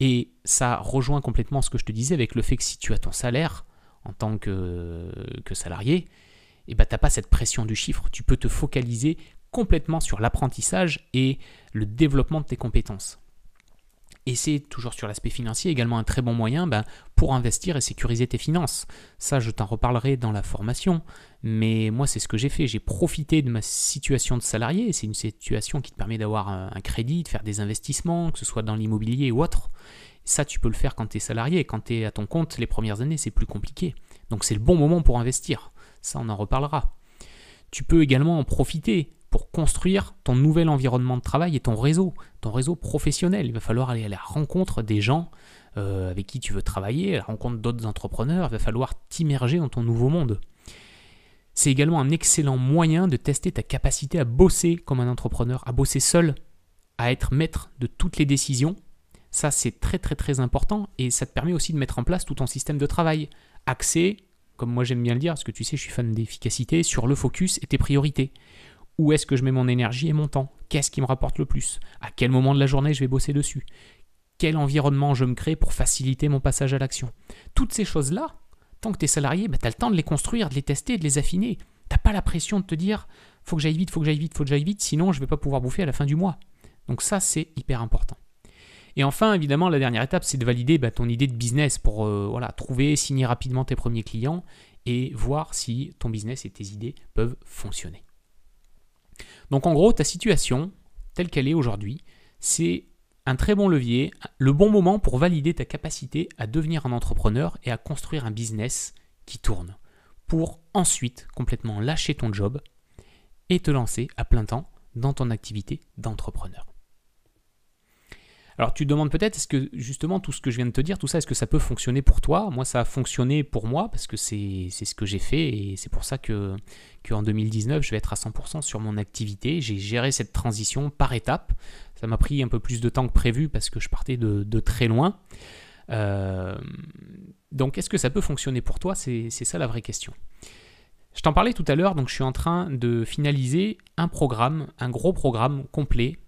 Et ça rejoint complètement ce que je te disais avec le fait que si tu as ton salaire en tant que, que salarié, eh ben, tu n'as pas cette pression du chiffre. Tu peux te focaliser complètement sur l'apprentissage et le développement de tes compétences. Et c'est toujours sur l'aspect financier également un très bon moyen ben, pour investir et sécuriser tes finances. Ça, je t'en reparlerai dans la formation. Mais moi, c'est ce que j'ai fait. J'ai profité de ma situation de salarié. C'est une situation qui te permet d'avoir un, crédit, de faire des investissements, que ce soit dans l'immobilier ou autre. Ça, tu peux le faire quand tu es salarié. Quand tu es à ton compte, les premières années, c'est plus compliqué. Donc c'est le bon moment pour investir. Ça, on en reparlera. Tu peux également en profiter pour construire ton nouvel environnement de travail et ton réseau, ton réseau professionnel. Il va falloir aller à la rencontre des gens euh, avec qui tu veux travailler, à la rencontre d'autres entrepreneurs. Il va falloir t'immerger dans ton nouveau monde. C'est également un excellent moyen de tester ta capacité à bosser comme un entrepreneur, à bosser seul, à être maître de toutes les décisions. Ça, c'est très très très important et ça te permet aussi de mettre en place tout ton système de travail, axé, comme moi j'aime bien le dire, parce que tu sais, je suis fan d'efficacité, sur le focus et tes priorités. Où est-ce que je mets mon énergie et mon temps? Qu'est-ce qui me rapporte le plus? À quel moment de la journée je vais bosser dessus? Quel environnement je me crée pour faciliter mon passage à l'action? Toutes ces choses-là, tant que tu es salarié, bah, tu as le temps de les construire, de les tester, de les affiner. Tu pas la pression de te dire faut que j'aille vite, faut que j'aille vite, faut que j'aille vite, sinon je vais pas pouvoir bouffer à la fin du mois. Donc ça, c'est hyper important. Et enfin, évidemment, la dernière étape, c'est de valider bah, ton idée de business pour euh, voilà, trouver, signer rapidement tes premiers clients et voir si ton business et tes idées peuvent fonctionner. Donc en gros, ta situation, telle qu'elle est aujourd'hui, c'est un très bon levier, le bon moment pour valider ta capacité à devenir un entrepreneur et à construire un business qui tourne, pour ensuite complètement lâcher ton job et te lancer à plein temps dans ton activité d'entrepreneur. Alors tu te demandes peut-être, est-ce que justement tout ce que je viens de te dire, tout ça, est-ce que ça peut fonctionner pour toi? Moi, ça a fonctionné pour moi parce que c'est ce que j'ai fait et c'est pour ça que qu'en 2019, je vais être à 100% sur mon activité. J'ai géré cette transition par étapes. Ça m'a pris un peu plus de temps que prévu parce que je partais de, très loin. Euh, donc est-ce que ça peut fonctionner pour toi? C'est ça la vraie question. Je t'en parlais tout à l'heure, donc je suis en train de finaliser un programme, un gros programme complet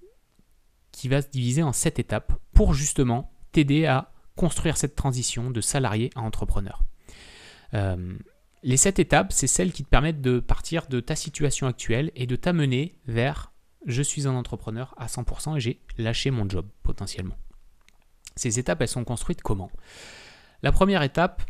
qui va se diviser en sept étapes pour justement t'aider à construire cette transition de salarié à entrepreneur. Euh, les sept étapes, c'est celles qui te permettent de partir de ta situation actuelle et de t'amener vers je suis un entrepreneur à 100% et j'ai lâché mon job potentiellement. Ces étapes, elles sont construites comment? La première étape,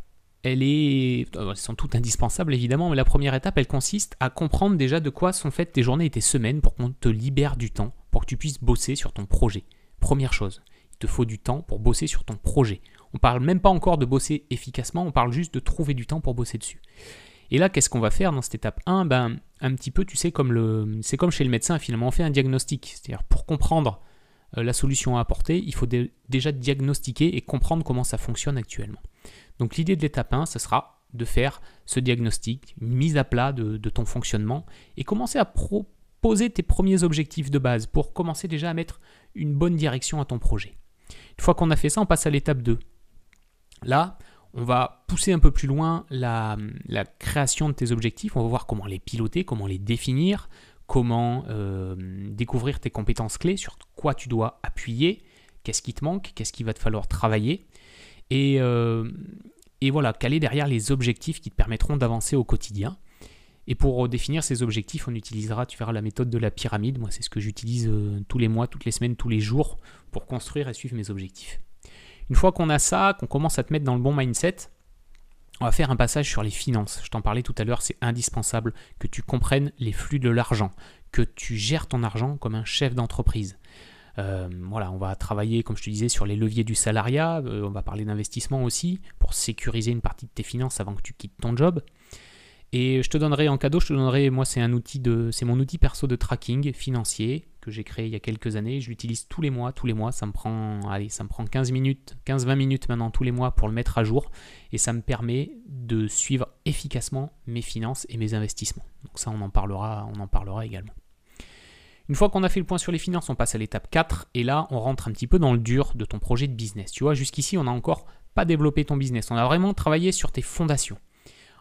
elle est, euh, elles sont toutes indispensables évidemment, mais la première étape, elle consiste à comprendre déjà de quoi sont faites tes journées et tes semaines pour qu'on te libère du temps pour que tu puisses bosser sur ton projet. Première chose, il te faut du temps pour bosser sur ton projet. On parle même pas encore de bosser efficacement, on parle juste de trouver du temps pour bosser dessus. Et là, qu'est-ce qu'on va faire dans cette étape 1 ben, Un petit peu, tu sais, comme le, c'est comme chez le médecin, finalement, on fait un diagnostic. C'est-à-dire, pour comprendre euh, la solution à apporter, il faut déjà diagnostiquer et comprendre comment ça fonctionne actuellement. Donc l'idée de l'étape 1, ce sera de faire ce diagnostic, mise à plat de, ton fonctionnement, et commencer à pro poser tes premiers objectifs de base pour commencer déjà à mettre une bonne direction à ton projet. Une fois qu'on a fait ça, on passe à l'étape 2. Là, on va pousser un peu plus loin la, création de tes objectifs. On va voir comment les piloter, comment les définir, comment euh, découvrir tes compétences clés, sur quoi tu dois appuyer, qu'est-ce qui te manque, qu'est-ce qu'il va te falloir travailler. Et, euh, et voilà, caler derrière les objectifs qui te permettront d'avancer au quotidien. Et pour définir ces objectifs, on utilisera, tu verras, la méthode de la pyramide. Moi, c'est ce que j'utilise euh, tous les mois, toutes les semaines, tous les jours pour construire et suivre mes objectifs. Une fois qu'on a ça, qu'on commence à te mettre dans le bon mindset, on va faire un passage sur les finances. Je t'en parlais tout à l'heure, c'est indispensable que tu comprennes les flux de l'argent, que tu gères ton argent comme un chef d'entreprise. Euh, voilà, on va travailler, comme je te disais, sur les leviers du salariat. Euh, on va parler d'investissement aussi pour sécuriser une partie de tes finances avant que tu quittes ton job. Et je te donnerai en cadeau, je te donnerai, moi c'est un outil de, c'est mon outil perso de tracking financier que j'ai créé il y a quelques années. Je l'utilise tous les mois, tous les mois. Ça me prend, allez, ça me prend 15 minutes, 15-20 minutes maintenant tous les mois pour le mettre à jour. Et ça me permet de suivre efficacement mes finances et mes investissements. Donc ça, on en parlera, on en parlera également. Une fois qu'on a fait le point sur les finances, on passe à l'étape 4 et là, on rentre un petit peu dans le dur de ton projet de business. Tu vois, jusqu'ici, on n'a encore pas développé ton business. On a vraiment travaillé sur tes fondations.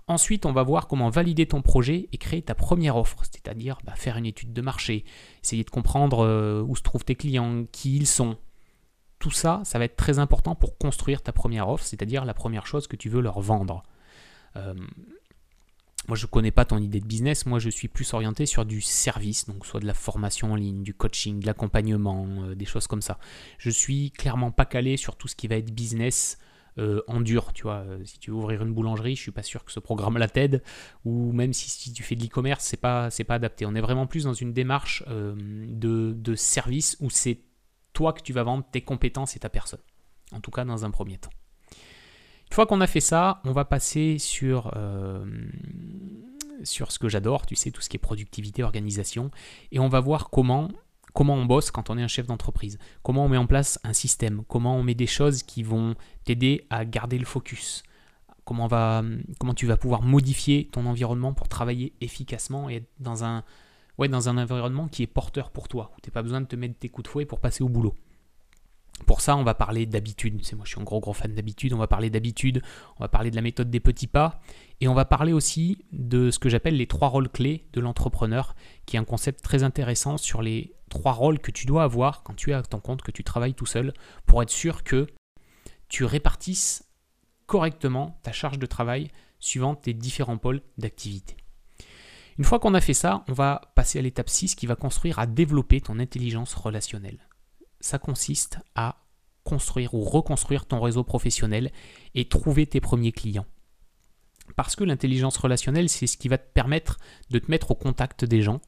Ensuite, on va voir comment valider ton projet et créer ta première offre, c'est-à-dire bah, faire une étude de marché, essayer de comprendre euh, où se trouvent tes clients, qui ils sont. Tout ça, ça va être très important pour construire ta première offre, c'est-à-dire la première chose que tu veux leur vendre. Euh, moi, je ne connais pas ton idée de business, moi je suis plus orienté sur du service, donc soit de la formation en ligne, du coaching, de l'accompagnement, euh, des choses comme ça. Je suis clairement pas calé sur tout ce qui va être business euh, en dur. Tu vois, euh, si tu veux ouvrir une boulangerie, je suis pas sûr que ce programme la t'aide. Ou même si, tu fais de l'e-commerce, c'est pas c'est pas adapté. On est vraiment plus dans une démarche euh, de, service où c'est toi que tu vas vendre tes compétences et ta personne. En tout cas, dans un premier temps. Une fois qu'on a fait ça, on va passer sur sur ce que j'adore, tu sais, tout ce qui est productivité, organisation, et on va voir comment comment on bosse quand on est un chef d'entreprise, comment on met en place un système, comment on met des choses qui vont t'aider à garder le focus, comment, va, comment tu vas pouvoir modifier ton environnement pour travailler efficacement et être dans un, ouais, dans un environnement qui est porteur pour toi, où tu n'as pas besoin de te mettre tes coups de fouet pour passer au boulot. Pour ça, on va parler d'habitude. C'est moi, je suis un gros gros fan d'habitude. On va parler d'habitude. On va parler de la méthode des petits pas. Et on va parler aussi de ce que j'appelle les trois rôles clés de l'entrepreneur, qui est un concept très intéressant sur les trois rôles que tu dois avoir quand tu es à ton compte, que tu travailles tout seul, pour être sûr que tu répartisses correctement ta charge de travail suivant tes différents pôles d'activité. Une fois qu'on a fait ça, on va passer à l'étape 6 qui va construire à développer ton intelligence relationnelle ça consiste à construire ou reconstruire ton réseau professionnel et trouver tes premiers clients. Parce que l'intelligence relationnelle, c'est ce qui va te permettre de te mettre au contact des gens,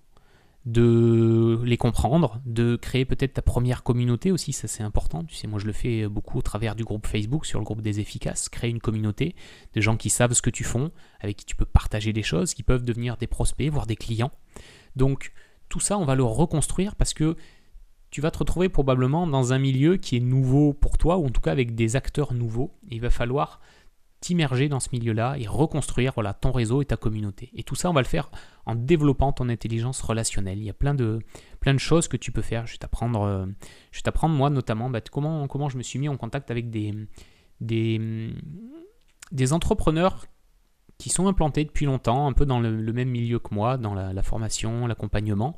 de les comprendre, de créer peut-être ta première communauté aussi, ça c'est important. Tu sais, moi je le fais beaucoup au travers du groupe Facebook, sur le groupe des efficaces, créer une communauté de gens qui savent ce que tu fais, avec qui tu peux partager des choses, qui peuvent devenir des prospects, voire des clients. Donc tout ça, on va le reconstruire parce que tu vas te retrouver probablement dans un milieu qui est nouveau pour toi, ou en tout cas avec des acteurs nouveaux. il va falloir t'immerger dans ce milieu-là et reconstruire voilà, ton réseau et ta communauté. Et tout ça, on va le faire en développant ton intelligence relationnelle. Il y a plein de, choses que tu peux faire. Je vais t'apprendre, euh, moi notamment bah, comment, je me suis mis en contact avec des entrepreneurs qui sont implantés depuis longtemps, un peu dans le, même milieu que moi, dans la formation, l'accompagnement,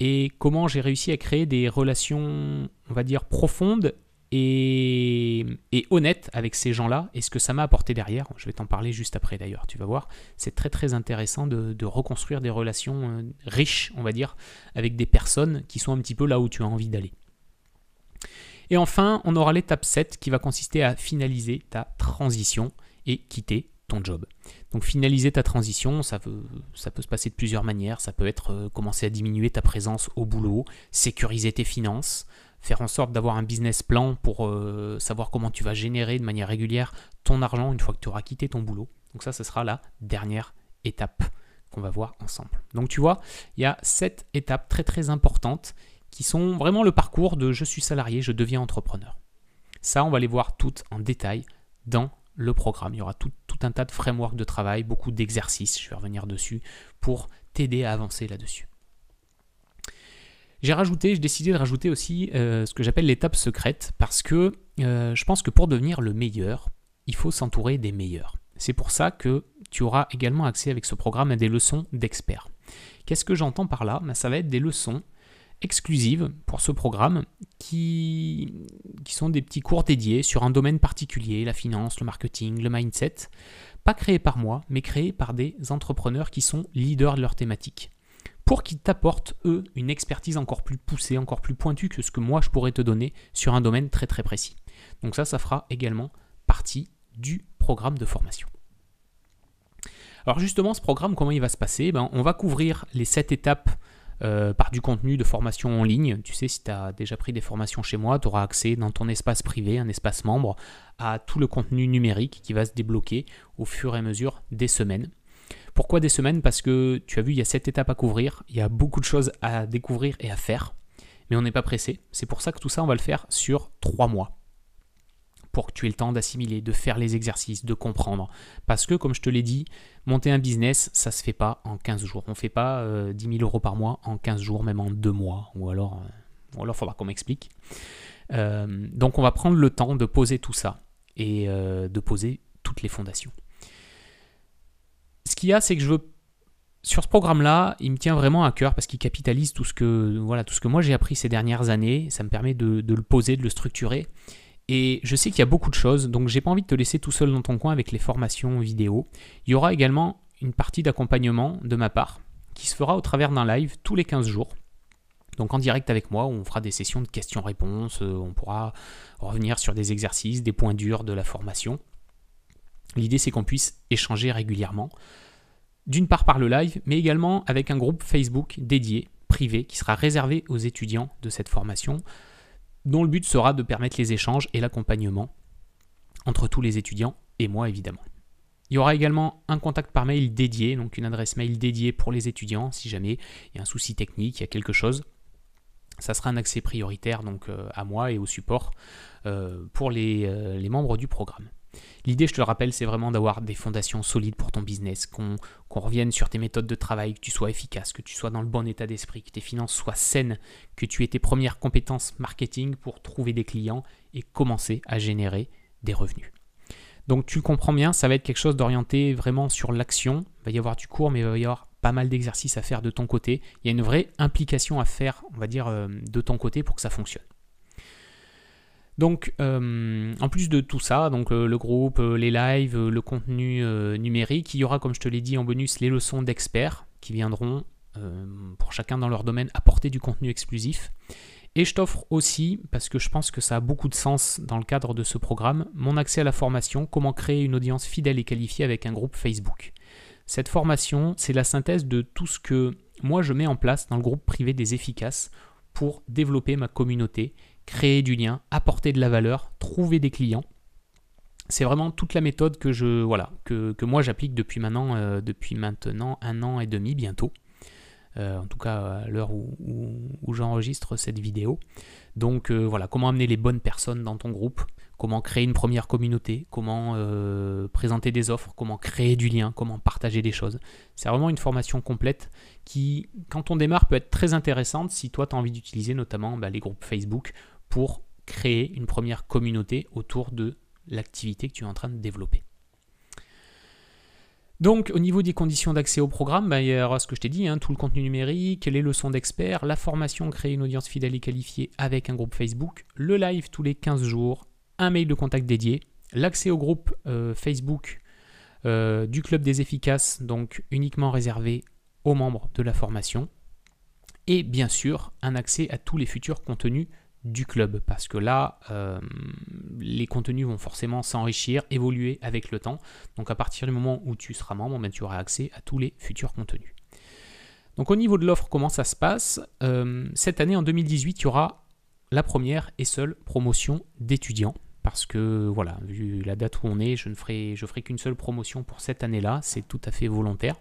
et comment j'ai réussi à créer des relations, on va dire, profondes et, honnêtes avec ces gens-là et ce que ça m'a apporté derrière. Je vais t'en parler juste après d'ailleurs, tu vas voir. C'est très très intéressant de, reconstruire des relations euh, riches, on va dire, avec des personnes qui sont un petit peu là où tu as envie d'aller. Et enfin, on aura l'étape 7 qui va consister à finaliser ta transition et quitter ton job. Donc finaliser ta transition, ça peut, ça peut se passer de plusieurs manières. Ça peut être euh, commencer à diminuer ta présence au boulot, sécuriser tes finances, faire en sorte d'avoir un business plan pour euh, savoir comment tu vas générer de manière régulière ton argent une fois que tu auras quitté ton boulot. Donc ça, ce sera la dernière étape qu'on va voir ensemble. Donc tu vois, il y a sept étapes très très importantes qui sont vraiment le parcours de je suis salarié, je deviens entrepreneur. Ça, on va les voir toutes en détail dans le programme. Il y aura tout, un tas de frameworks de travail, beaucoup d'exercices, je vais revenir dessus, pour t'aider à avancer là-dessus. J'ai rajouté, j'ai décidé de rajouter aussi euh, ce que j'appelle l'étape secrète, parce que euh, je pense que pour devenir le meilleur, il faut s'entourer des meilleurs. C'est pour ça que tu auras également accès avec ce programme à des leçons d'experts. Qu'est-ce que j'entends par là? Ben, Ça va être des leçons exclusives pour ce programme qui, qui sont des petits cours dédiés sur un domaine particulier, la finance, le marketing, le mindset, pas créés par moi, mais créés par des entrepreneurs qui sont leaders de leur thématique, pour qu'ils t'apportent, eux, une expertise encore plus poussée, encore plus pointue que ce que moi je pourrais te donner sur un domaine très très précis. Donc ça, ça fera également partie du programme de formation. Alors justement, ce programme, comment il va se passer? Ben, On va couvrir les 7 étapes euh, par du contenu de formation en ligne. Tu sais, si tu as déjà pris des formations chez moi, tu auras accès dans ton espace privé, un espace membre, à tout le contenu numérique qui va se débloquer au fur et à mesure des semaines. Pourquoi des semaines? Parce que tu as vu, il y a sept étapes à couvrir, il y a beaucoup de choses à découvrir et à faire, mais on n'est pas pressé. C'est pour ça que tout ça, on va le faire sur trois mois pour que tu aies le temps d'assimiler, de faire les exercices, de comprendre. Parce que, comme je te l'ai dit, monter un business, ça se fait pas en 15 jours. On ne fait pas 10 euh, 000 euros par mois en 15 jours, même en 2 mois. Ou alors, il alors faudra qu'on m'explique. Euh, donc, on va prendre le temps de poser tout ça et euh, de poser toutes les fondations. Ce qu'il y a, c'est que je veux sur ce programme-là, il me tient vraiment à cœur parce qu'il capitalise tout ce que voilà tout ce que moi j'ai appris ces dernières années. Ça me permet de, le poser, de le structurer et je sais qu'il y a beaucoup de choses, donc j'ai pas envie de te laisser tout seul dans ton coin avec les formations vidéo. Il y aura également une partie d'accompagnement de ma part qui se fera au travers d'un live tous les 15 jours. Donc en direct avec moi, on fera des sessions de questions-réponses, euh, on pourra revenir sur des exercices, des points durs de la formation. L'idée c'est qu'on puisse échanger régulièrement, d'une part par le live, mais également avec un groupe Facebook dédié, privé, qui sera réservé aux étudiants de cette formation dont le but sera de permettre les échanges et l'accompagnement entre tous les étudiants et moi évidemment. Il y aura également un contact par mail dédié, donc une adresse mail dédiée pour les étudiants, si jamais il y a un souci technique, il y a quelque chose. Ça sera un accès prioritaire donc euh, à moi et au support euh, pour les, les membres du programme. L'idée, je te le rappelle, c'est vraiment d'avoir des fondations solides pour ton business, qu'on revienne sur tes méthodes de travail, que tu sois efficace, que tu sois dans le bon état d'esprit, que tes finances soient saines, que tu aies tes premières compétences marketing pour trouver des clients et commencer à générer des revenus. Donc tu comprends bien, ça va être quelque chose d'orienté vraiment sur l'action. Il va y avoir du cours, mais il va y avoir pas mal d'exercices à faire de ton côté. Il y a une vraie implication à faire, on va dire, euh, de ton côté pour que ça fonctionne. Donc, euh, en plus de tout ça, donc euh, le groupe, les lives, le contenu numérique, il y aura, comme je te l'ai dit en bonus, les leçons d'experts qui viendront pour chacun dans leur domaine apporter du contenu exclusif. Et je t'offre aussi, parce que je pense que ça a beaucoup de sens dans le cadre de ce programme, mon accès à la formation Comment créer une audience fidèle et qualifiée avec un groupe Facebook. Cette formation, c'est la synthèse de tout ce que moi je mets en place dans le groupe privé des efficaces pour développer ma communauté, créer du lien, apporter de la valeur, trouver des clients. C'est vraiment toute la méthode que je voilà que, moi j'applique depuis maintenant euh, depuis maintenant un an et demi bientôt. Euh, en tout cas à l'heure où, j'enregistre cette vidéo. Donc euh, voilà, comment amener les bonnes personnes dans ton groupe, comment créer une première communauté, comment présenter des offres, comment créer du lien, comment partager des choses. C'est vraiment une formation complète qui, quand on démarre, peut être très intéressante si toi tu as envie d'utiliser notamment bah, les groupes Facebook pour créer une première communauté autour de l'activité que tu es en train de développer. Donc au niveau des conditions d'accès au programme, bah, il y aura ce que je t'ai dit, hein, tout le contenu numérique, les leçons d'experts, la formation créer une audience fidèle et qualifiée avec un groupe Facebook, le live tous les 15 jours, un mail de contact dédié, l'accès au groupe euh, Facebook euh, du Club des Efficaces, donc uniquement réservé aux membres de la formation, et bien sûr un accès à tous les futurs contenus du club parce que là euh, les contenus vont forcément s'enrichir, évoluer avec le temps. Donc à partir du moment où tu seras membre, ben, tu auras accès à tous les futurs contenus. Donc au niveau de l'offre, comment ça se passe? Euh, Cette année en 2018, il y aura la première et seule promotion d'étudiants. Parce que voilà, vu la date où on est, je ne ferai, je ferai qu'une seule promotion pour cette année-là, c'est tout à fait volontaire.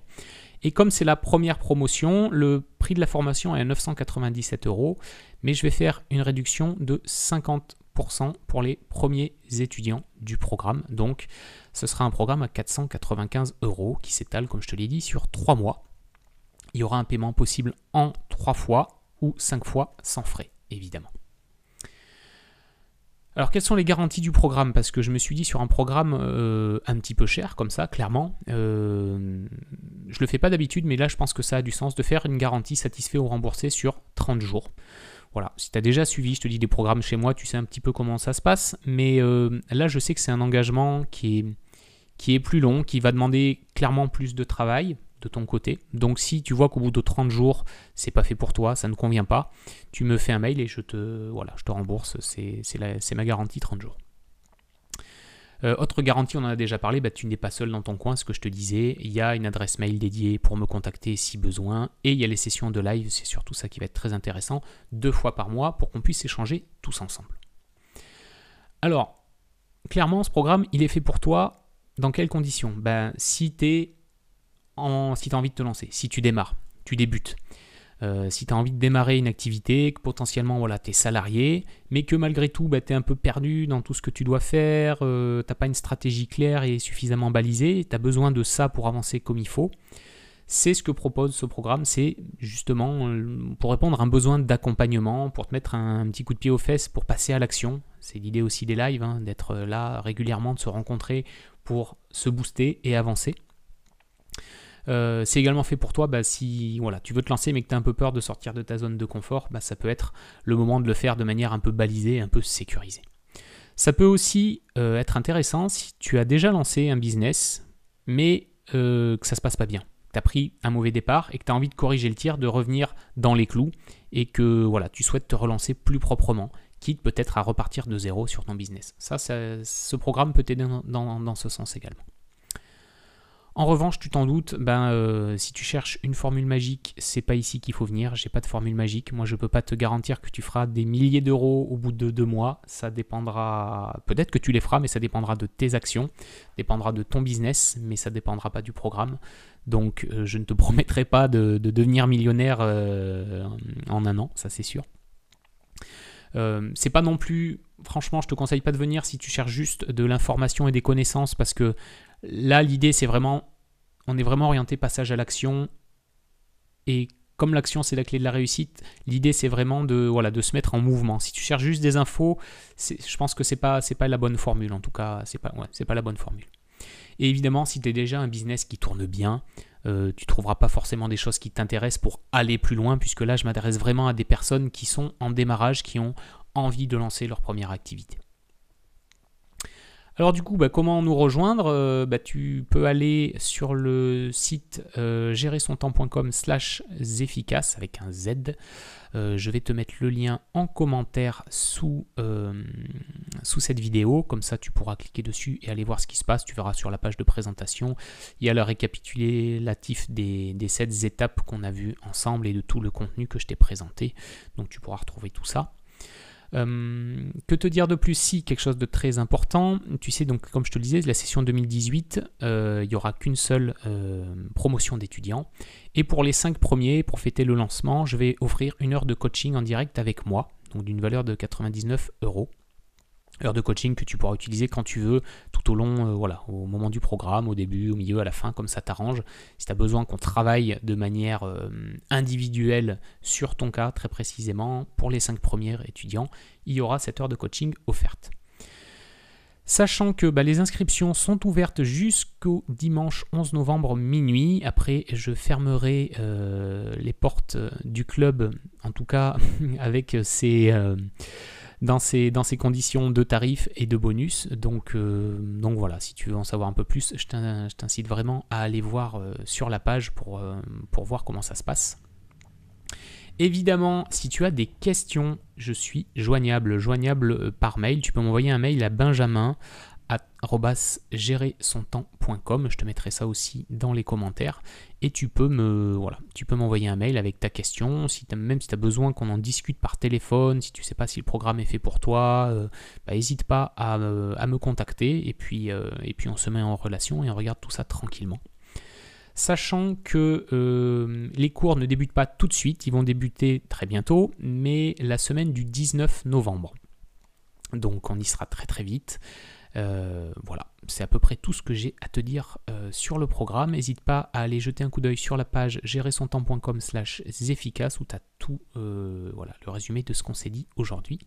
Et comme c'est la première promotion, le prix de la formation est à 997 euros, mais je vais faire une réduction de 50% pour les premiers étudiants du programme. Donc ce sera un programme à 495 euros qui s'étale, comme je te l'ai dit, sur 3 mois. Il y aura un paiement possible en 3 fois ou 5 fois sans frais, évidemment. Alors quelles sont les garanties du programme? Parce que je me suis dit sur un programme euh, un petit peu cher comme ça, clairement, euh, je le fais pas d'habitude, mais là je pense que ça a du sens de faire une garantie satisfait ou remboursée sur 30 jours. Voilà, si tu as déjà suivi, je te dis des programmes chez moi, tu sais un petit peu comment ça se passe, mais euh, là je sais que c'est un engagement qui est, qui est plus long, qui va demander clairement plus de travail, de ton côté. Donc si tu vois qu'au bout de 30 jours, c'est pas fait pour toi, ça ne convient pas, tu me fais un mail et je te, voilà, je te rembourse, c'est ma garantie 30 jours. Euh, autre garantie, on en a déjà parlé, bah, tu n'es pas seul dans ton coin, ce que je te disais. Il y a une adresse mail dédiée pour me contacter si besoin. Et il y a les sessions de live, c'est surtout ça qui va être très intéressant, deux fois par mois pour qu'on puisse échanger tous ensemble. Alors, clairement, ce programme, il est fait pour toi dans quelles conditions? Ben, Si tu es si tu as envie de te lancer, si tu démarres, tu débutes. Euh, si tu as envie de démarrer une activité, que potentiellement voilà, tu es salarié, mais que malgré tout bah, tu es un peu perdu dans tout ce que tu dois faire, euh, tu n'as pas une stratégie claire et suffisamment balisée, tu as besoin de ça pour avancer comme il faut, c'est ce que propose ce programme, c'est justement euh, pour répondre à un besoin d'accompagnement, pour te mettre un, petit coup de pied aux fesses, pour passer à l'action. C'est l'idée aussi des lives, hein, d'être là régulièrement, de se rencontrer pour se booster et avancer. Euh, c'est également fait pour toi, bah, si voilà, tu veux te lancer mais que tu as un peu peur de sortir de ta zone de confort, bah, ça peut être le moment de le faire de manière un peu balisée, un peu sécurisée. Ça peut aussi euh, être intéressant si tu as déjà lancé un business, mais euh, que ça se passe pas bien. Tu as pris un mauvais départ et que tu as envie de corriger le tir, de revenir dans les clous et que voilà, tu souhaites te relancer plus proprement, quitte peut-être à repartir de zéro sur ton business. Ça, ce programme peut t'aider dans ce sens également. En revanche, tu t'en doutes, ben, euh, si tu cherches une formule magique, c'est pas ici qu'il faut venir. J'ai pas de formule magique. Moi, je peux pas te garantir que tu feras des milliers d'euros au bout de deux mois. Ça dépendra. Peut-être que tu les feras, mais ça dépendra de tes actions, dépendra de ton business, mais ça dépendra pas du programme. Donc, euh, je ne te promettrai pas de, devenir millionnaire euh, en un an, ça c'est sûr. c'est pas non plus, franchement, je te conseille pas de venir si tu cherches juste de l'information et des connaissances parce que Là, l'idée, c'est vraiment, on est vraiment orienté passage à l'action. Et comme l'action, c'est la clé de la réussite, l'idée, c'est vraiment de, voilà, de se mettre en mouvement. Si tu cherches juste des infos, je pense que pas, c'est pas la bonne formule. En tout cas, pas, c'est pas la bonne formule. Et évidemment, si tu es déjà un business qui tourne bien, euh, tu trouveras pas forcément des choses qui t'intéressent pour aller plus loin, puisque là, je m'adresse vraiment à des personnes qui sont en démarrage, qui ont envie de lancer leur première activité. Alors du coup, bah, comment nous rejoindre euh, bah, Tu peux aller sur le site euh, gérersontemps.com slash efficace avec un Z. Euh, je vais te mettre le lien en commentaire sous, sous cette vidéo. Comme ça, tu pourras cliquer dessus et aller voir ce qui se passe. Tu verras sur la page de présentation. Il y a le récapitulatif des, des 7 étapes qu'on a vues ensemble et de tout le contenu que je t'ai présenté. Donc tu pourras retrouver tout ça. Euh, que te dire de plus Si, quelque chose de très important. Tu sais, donc, comme je te le disais, la session 2018, euh, il n'y aura qu'une seule euh, promotion d'étudiants. Et pour les 5 premiers, pour fêter le lancement, je vais offrir une heure de coaching en direct avec moi, donc d'une valeur de 99 euros heure de coaching que tu pourras utiliser quand tu veux, tout au long, euh, voilà, au moment du programme, au début, au milieu, à la fin, comme ça t'arrange. Si tu as besoin qu'on travaille de manière euh, individuelle sur ton cas, très précisément, pour les 5 premiers étudiants, il y aura cette heure de coaching offerte. Sachant que bah, les inscriptions sont ouvertes jusqu'au dimanche 11 novembre minuit. Après, je fermerai euh, les portes du club, en tout cas avec ces dans ces, dans ces conditions de tarifs et de bonus. Donc, euh, donc voilà, si tu veux en savoir un peu plus, je t'incite vraiment à aller voir euh, sur la page pour, euh, pour voir comment ça se passe. Évidemment, si tu as des questions, je suis joignable, joignable par mail. Tu peux m'envoyer un mail à benjamin temps.com Je te mettrai ça aussi dans les commentaires. Et tu peux me voilà, tu peux m'envoyer un mail avec ta question. Si même si tu as besoin qu'on en discute par téléphone, si tu sais pas si le programme est fait pour toi, n'hésite euh, bah, pas à, à, me contacter. Et puis, euh, et puis on se met en relation et on regarde tout ça tranquillement. Sachant que euh, les cours ne débutent pas tout de suite, ils vont débuter très bientôt, mais la semaine du 19 novembre. Donc on y sera très très vite. Euh, voilà, c'est à peu près tout ce que j'ai à te dire euh, sur le programme. N'hésite pas à aller jeter un coup d'œil sur la page gérersontemps.com slash efficace où tu as tout euh, voilà, le résumé de ce qu'on s'est dit aujourd'hui.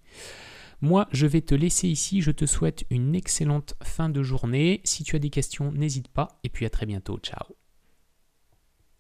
Moi, je vais te laisser ici. Je te souhaite une excellente fin de journée. Si tu as des questions, n'hésite pas. Et puis à très bientôt. Ciao